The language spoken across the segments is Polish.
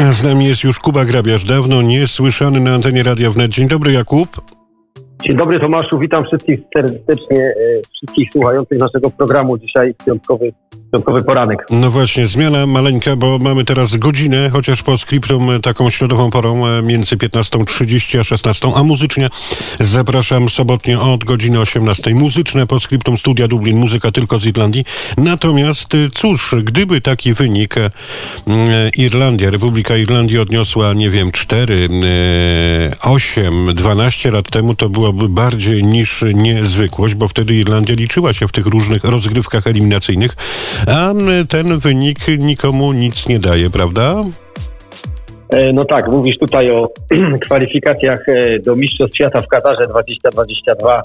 Z nami jest już Kuba Grabiarz, dawno niesłyszany na antenie Radia Wnet. Dzień dobry, Jakub. Dzień dobry Tomaszu, witam wszystkich serdecznie, e, wszystkich słuchających naszego programu dzisiaj piątkowy, piątkowy poranek. No właśnie, zmiana maleńka, bo mamy teraz godzinę, chociaż po skriptum e, taką środową porą e, między 15.30 a 16, a muzycznie zapraszam sobotnie od godziny 18. Muzyczne po skriptum Studia Dublin, muzyka tylko z Irlandii. Natomiast cóż, gdyby taki wynik Irlandia, Republika Irlandii odniosła, nie wiem, 4, 8, 12 lat temu, to było byłaby bardziej niż niezwykłość, bo wtedy Irlandia liczyła się w tych różnych rozgrywkach eliminacyjnych, a ten wynik nikomu nic nie daje, prawda? E, no tak, mówisz tutaj o kwalifikacjach e, do Mistrzostw Świata w Katarze 2022.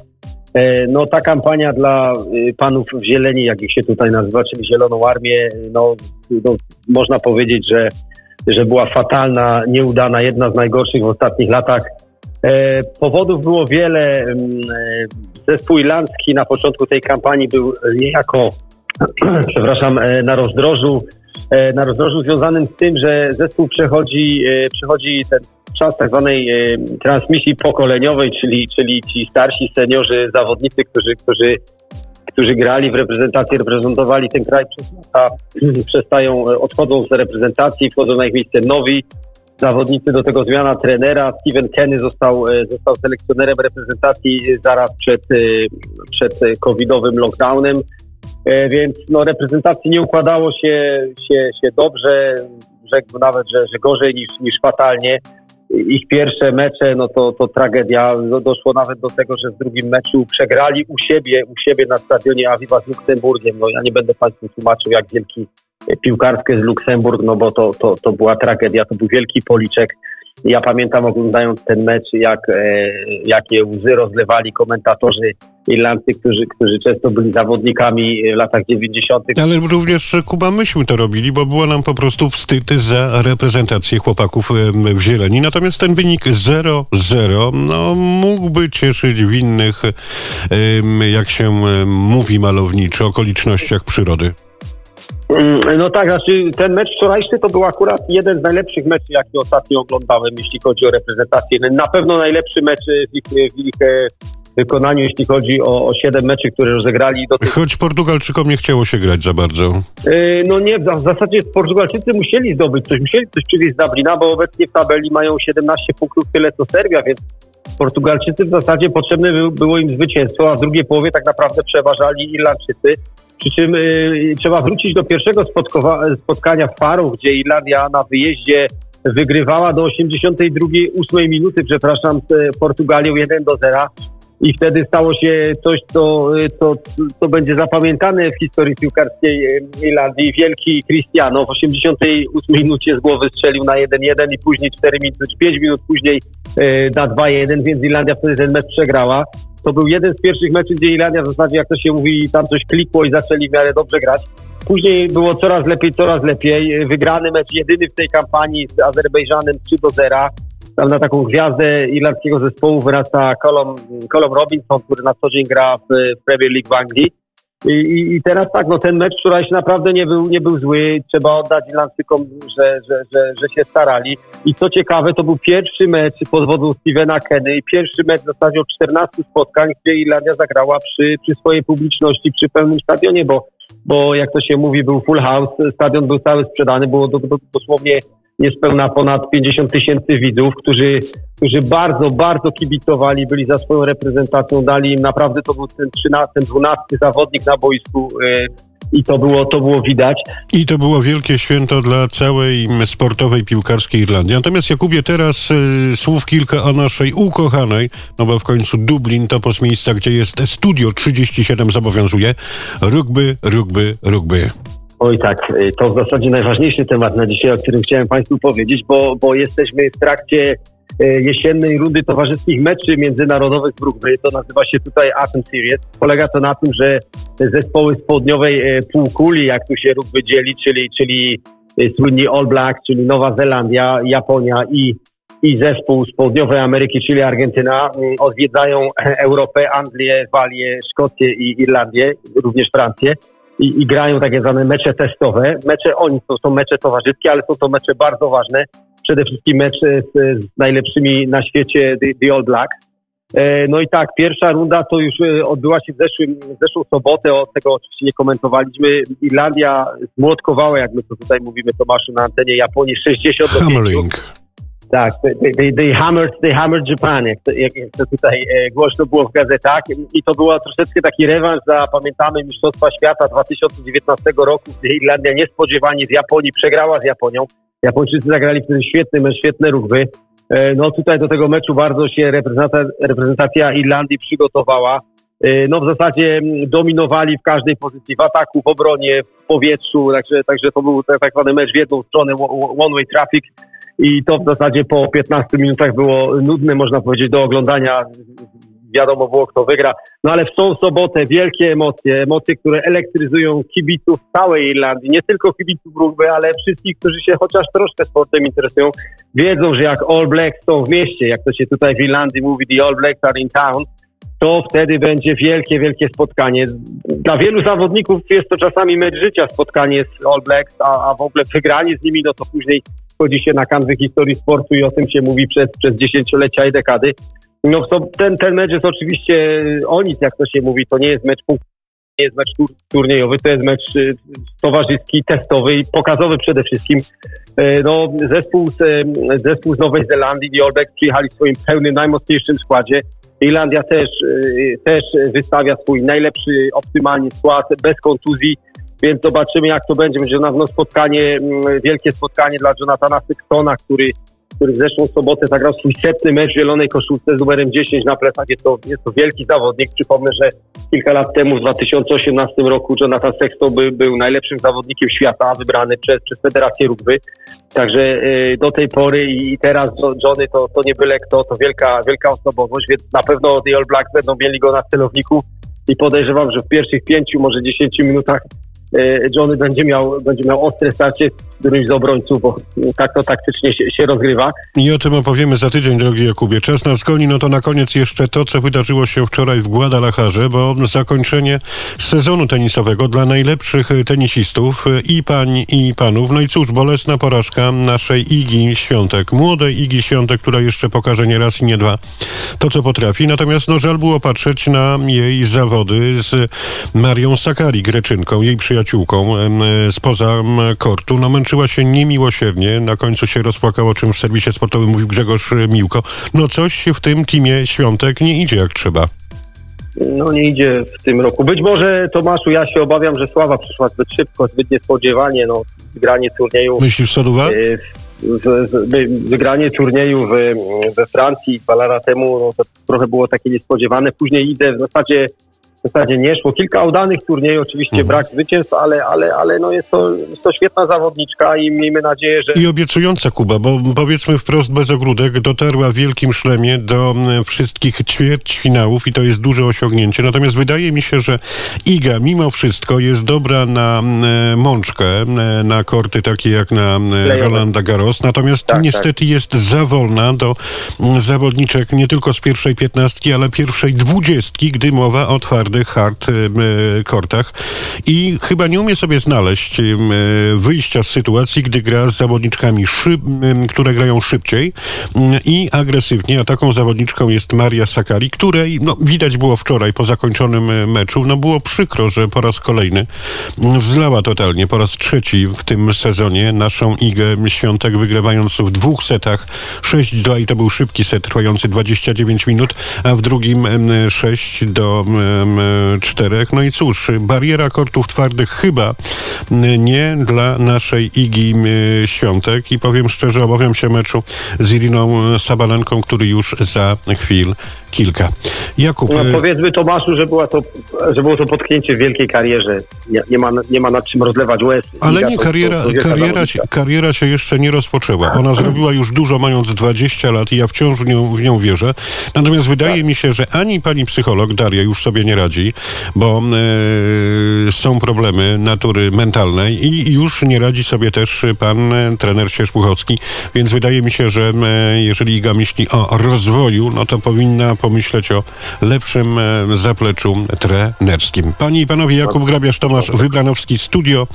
E, no ta kampania dla panów w zieleni, jak ich się tutaj nazywa, czyli Zieloną Armię, no, no można powiedzieć, że, że była fatalna, nieudana, jedna z najgorszych w ostatnich latach. E, powodów było wiele. E, zespół irlandzki na początku tej kampanii był niejako, przepraszam, e, na rozdrożu, na rozdrożu związanym z tym, że zespół przechodzi, przechodzi ten czas tak zwanej transmisji pokoleniowej, czyli, czyli ci starsi seniorzy, zawodnicy, którzy, którzy, którzy grali w reprezentacji, reprezentowali ten kraj przez lata, przestają, odchodzą z reprezentacji, wchodzą na ich miejsce nowi, zawodnicy, do tego zmiana trenera. Steven Kenny został, e, został selekcjonerem reprezentacji zaraz przed, e, przed covidowym lockdownem, e, więc no, reprezentacji nie układało się, się, się dobrze, rzekłbym nawet, że, że gorzej niż, niż fatalnie. Ich pierwsze mecze, no to, to tragedia. Doszło nawet do tego, że w drugim meczu przegrali u siebie, u siebie na stadionie Aviva z Luksemburgiem. No ja nie będę Państwu tłumaczył, jak wielki piłkarskie z Luksemburg, no bo to, to, to była tragedia, to był wielki policzek. Ja pamiętam oglądając ten mecz, jak, e, jakie łzy rozlewali komentatorzy irlandzcy, którzy, którzy często byli zawodnikami w latach 90. Ale również Kuba myśmy to robili, bo było nam po prostu wstyd za reprezentację chłopaków w zieleni. Natomiast ten wynik 0-0 no, mógłby cieszyć w innych, jak się mówi malowniczo, okolicznościach przyrody. Mm, no tak, znaczy ten mecz wczorajszy to był akurat jeden z najlepszych meczów, jaki ostatnio oglądałem, jeśli chodzi o reprezentację. Na pewno najlepszy mecz w ich, w ich e, wykonaniu, jeśli chodzi o, o 7 meczy, które rozegrali. Do tych... Choć Portugalczykom nie chciało się grać za bardzo. Yy, no nie, w zasadzie Portugalczycy musieli zdobyć coś, musieli coś przywieźć z Dublina, bo obecnie w tabeli mają 17 punktów tyle co Serbia, więc Portugalczycy w zasadzie potrzebne było im zwycięstwo, a w drugiej połowie tak naprawdę przeważali Irlandczycy. Przy czym y, trzeba wrócić do pierwszego spotkania w Faru, gdzie Irlandia na wyjeździe wygrywała do 82, 8 minuty, przepraszam, z Portugalią 1 do 0 i wtedy stało się coś, co, co, co będzie zapamiętane w historii piłkarskiej Irlandii. Wielki Cristiano w 88 minucie z głowy strzelił na 1-1 i później 4 minuty, 5 minut później e, na 2-1, więc Irlandia wtedy ten mecz przegrała. To był jeden z pierwszych meczów, gdzie Irlandia w zasadzie, jak to się mówi, tam coś klikło i zaczęli w miarę dobrze grać. Później było coraz lepiej, coraz lepiej. Wygrany mecz jedyny w tej kampanii z Azerbejdżanem 3 do 0 na taką gwiazdę irlandzkiego zespołu wyrasta Colum, Colum Robinson, który na co dzień gra w Premier League w Anglii. I, i, teraz tak, no ten mecz wczorajszy naprawdę nie był, nie był zły. Trzeba oddać Irlandczykom, że, że, że, że się starali. I co ciekawe, to był pierwszy mecz pod wodą Stevena Kenny pierwszy mecz w zasadzie od 14 spotkań, gdzie Irlandia zagrała przy, przy swojej publiczności, przy pełnym stadionie, bo, bo jak to się mówi, był full house, stadion był cały sprzedany, było do, do, dosłownie niespełna ponad 50 tysięcy widzów, którzy, którzy bardzo, bardzo kibicowali, byli za swoją reprezentacją, dali im naprawdę, to był ten 13, ten 12 zawodnik na boisku y, i to było, to było widać. I to było wielkie święto dla całej sportowej piłkarskiej Irlandii. Natomiast Jakubie, teraz y, słów kilka o naszej ukochanej, no bo w końcu Dublin to post miejsca, gdzie jest Studio 37 zobowiązuje. Rugby, rugby, rugby. Oj tak, y, to w zasadzie najważniejszy temat na dzisiaj, o którym chciałem Państwu powiedzieć, bo, bo jesteśmy w trakcie y, jesiennej rundy towarzyskich meczy międzynarodowych w rugby. To nazywa się tutaj Atom Series. Polega to na tym, że zespoły z południowej y, półkuli, jak tu się rugby dzieli, czyli, czyli słynni All Blacks, czyli Nowa Zelandia, Japonia i, i zespół z południowej Ameryki, czyli Argentyna, odwiedzają Europę, Anglię, Walię, Szkocję i Irlandię, również Francję i, i grają takie zwane mecze testowe. Mecze oni to są mecze towarzyskie, ale są to mecze bardzo ważne. przede wszystkim mecz z, z najlepszymi na świecie The, The All Blacks. E, No i tak, pierwsza runda to już e, odbyła się w, zeszłym, w zeszłą sobotę, od tego oczywiście nie komentowaliśmy. Irlandia zmłotkowała, jak my to tutaj mówimy, Tomaszu, na antenie Japonii 60 do 5. Hammering. Tak, they, they, they, hammered, they hammered Japan, jak jak, to tutaj e, głośno było w gazetach. I to była troszeczkę taki rewanż za, pamiętamy, Mistrzostwa Świata 2019 roku, gdy Irlandia niespodziewanie z Japonii przegrała z Japonią. Japończycy zagrali wtedy świetny mecz, świetne rugby. E, No tutaj do tego meczu bardzo się reprezentacja, reprezentacja Irlandii przygotowała. E, No w zasadzie mm, dominowali w każdej pozycji, w ataku, w obronie, w powietrzu, także, także to był tak zwany mecz w jedną stronę, one way traffic i to w zasadzie po 15 minutach było nudne, można powiedzieć, do oglądania. Wiadomo było, kto wygra. No ale w tą sobotę wielkie emocje, emocje, które elektryzują kibiców całej Irlandii, nie tylko kibiców rugby, ale wszystkich, którzy się chociaż troszkę sportem interesują, wiedzą, że jak All Blacks są w mieście, jak to się tutaj w Irlandii mówi, the All Blacks are in town, to wtedy będzie wielkie, wielkie spotkanie. Dla wielu zawodników jest to czasami mecz życia, spotkanie z All Blacks, a, a w ogóle wygranie z nimi, no to później wchodzi się na kanwy historii sportu i o tym się mówi przez, przez dziesięciolecia i dekady. No to ten, ten mecz jest oczywiście o nic, jak to się mówi, to nie jest mecz nie jest mecz tur, turniejowy, to jest mecz y, towarzyski, testowy i pokazowy przede wszystkim. E, No, zespół z, e, zespół z Nowej Zelandii, The All Blacks przyjechali w swoim pełnym, najmocniejszym składzie. Irlandia też, y, też wystawia swój najlepszy, optymalny skład, bez kontuzji, więc zobaczymy jak to będzie. Będzie na pewno spotkanie, mm, wielkie spotkanie dla Jonathana Sextona, który, który w zeszłą sobotę zagrał swój setny mecz w zielonej koszulce z numerem 10 na plecach. Jest to, jest to wielki zawodnik. Przypomnę, że kilka lat temu, w 2018 roku, Jonathan Sexton był, był najlepszym zawodnikiem świata, wybrany przez, przez Federację Rugby. Także y, do tej pory i teraz Jo- Johnny to, to nie byle kto, to wielka, wielka osobowość, więc na pewno The All Blacks będą mieli go na celowniku i podejrzewam, że w pierwszych pięciu, może dziesięciu minutach e, Johnny będzie miał, będzie miał ostre starcie którymś z obrońców, bo tak to taktycznie się, się rozgrywa. I o tym opowiemy za tydzień, drogi Jakubie. Czas nas goni, no to na koniec jeszcze to, co wydarzyło się wczoraj w Guadalajarze, bo zakończenie sezonu tenisowego dla najlepszych tenisistów i pań, i panów. No i cóż, bolesna porażka naszej Igi Świątek, młodej Igi Świątek, która jeszcze pokaże nie raz i nie dwa to, co potrafi. Natomiast no żal było patrzeć na jej zawody z Marią Sakari, Greczynką, jej przyjaciółką spoza kortu. No męczyła się niemiłosiernie, na końcu się rozpłakał, o czym w serwisie sportowym mówił Grzegorz Miłko. No coś się w tym teamie Świątek nie idzie jak trzeba. No nie idzie w tym roku. Być może Tomaszu, ja się obawiam, że sława przyszła zbyt szybko, zbyt niespodziewanie. No, wygranie turnieju Myślisz, Soduwa? y, wygranie turnieju w, we Francji dwa lata temu no, to trochę było takie niespodziewane. Później idę w zasadzie w zasadzie nie szło. Kilka udanych turniejów, oczywiście Mhm. brak zwycięstw, ale, ale, ale no jest, to, jest to świetna zawodniczka i miejmy nadzieję, że I obiecująca Kuba, bo powiedzmy wprost bez ogródek, dotarła w wielkim szlemie do wszystkich ćwierćfinałów i to jest duże osiągnięcie. Natomiast wydaje mi się, że Iga mimo wszystko jest dobra na mączkę, na korty takie jak na. Rolanda Garros. Natomiast Tak, niestety jest za wolna do zawodniczek nie tylko z pierwszej piętnastki, ale pierwszej dwudziestki, gdy mowa o twardych hard kortach. I chyba nie umie sobie znaleźć e, wyjścia z sytuacji, gdy gra z zawodniczkami, szyb, które grają szybciej mm, i agresywnie. A taką zawodniczką jest Maria Sakari, której no, widać było wczoraj po zakończonym e, meczu. No było przykro, że po raz kolejny mm, zlała totalnie, po raz trzeci w tym sezonie naszą Igę Świątek, wygrywając w dwóch setach 6-2 i to był szybki set trwający 29 minut, a w drugim em, 6 do 4. No i cóż, bariera kortów twardych chyba nie dla naszej Igi Świątek i powiem szczerze, obawiam się meczu z Iriną Sabalenką, który już za chwil kilka. Jakub, no, e, powiedzmy Tomaszu, że, była to, że było to potknięcie w wielkiej karierze. Nie, nie, ma, nie ma nad czym rozlewać łez. Ale Iga nie, kariera, to- to kariera, się, kariera się jeszcze nie rozpoczęła. Ona zrobiła już dużo, mając 20 lat i ja wciąż w nią, w nią wierzę. Natomiast wydaje mi się, że ani pani psycholog Daria już sobie nie radzi, chodzi, bo e, są problemy natury mentalnej i już nie radzi sobie też pan e, trener Sierzbuchowski, więc wydaje mi się, że e, jeżeli Iga myśli o rozwoju, no to powinna pomyśleć o lepszym zapleczu trenerskim. Panie i panowie, Jakub Grabiarz, Tomasz Wybranowski, studio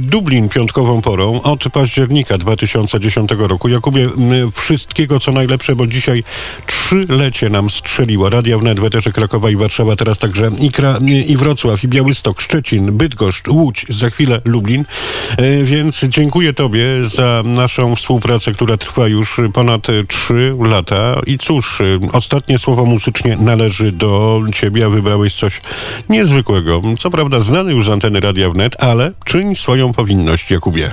Dublin piątkową porą od października 2010 roku. Jakubie, wszystkiego co najlepsze, bo dzisiaj trzylecie nam strzeliło. Radia Wnet, Krakowa i Warszawa, teraz także i, Kra- i Wrocław, i Białystok, Szczecin, Bydgoszcz, Łódź, za chwilę Lublin. E, Więc dziękuję Tobie za naszą współpracę, która trwa już ponad e, trzy lata. I cóż, e, ostatnie słowo muzycznie należy do Ciebie, a wybrałeś coś niezwykłego. Co prawda znany już z anteny Radia Wnet, ale czyń swoją powinność, Jakubie.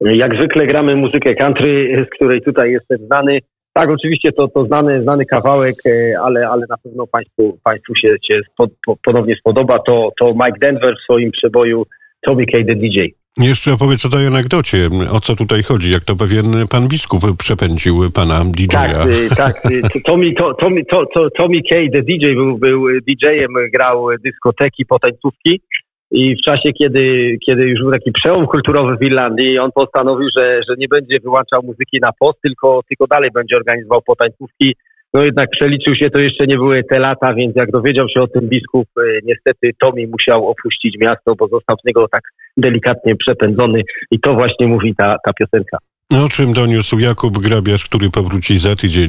Jak zwykle gramy muzykę country, z której tutaj jestem znany. Tak, oczywiście to, to znany, znany kawałek, e, ale, ale na pewno Państwu, państwu się, się spo, po, ponownie spodoba. To, to Mike Denver w swoim przeboju Tommy K. the DJ. Jeszcze opowiedz o tej anegdocie, o co tutaj chodzi, jak to pewien pan biskup przepędził pana DJ-a. Tak, y, tak. to- Tommy, to, Tommy, to, to, Tommy K, the DJ, był, był DJ-em, grał dyskoteki, potańcówki i w czasie, kiedy, kiedy już był taki przełom kulturowy w Irlandii, on postanowił, że, że nie będzie wyłączał muzyki na post, tylko, tylko dalej będzie organizował potańcówki. No jednak przeliczył się, to jeszcze nie były te lata, więc jak dowiedział się o tym biskup, y, niestety Tommy musiał opuścić miasto, bo został z niego tak delikatnie przepędzony i to właśnie mówi ta, ta piosenka. O czym doniósł Jakub Grabiarz, który powróci za tydzień.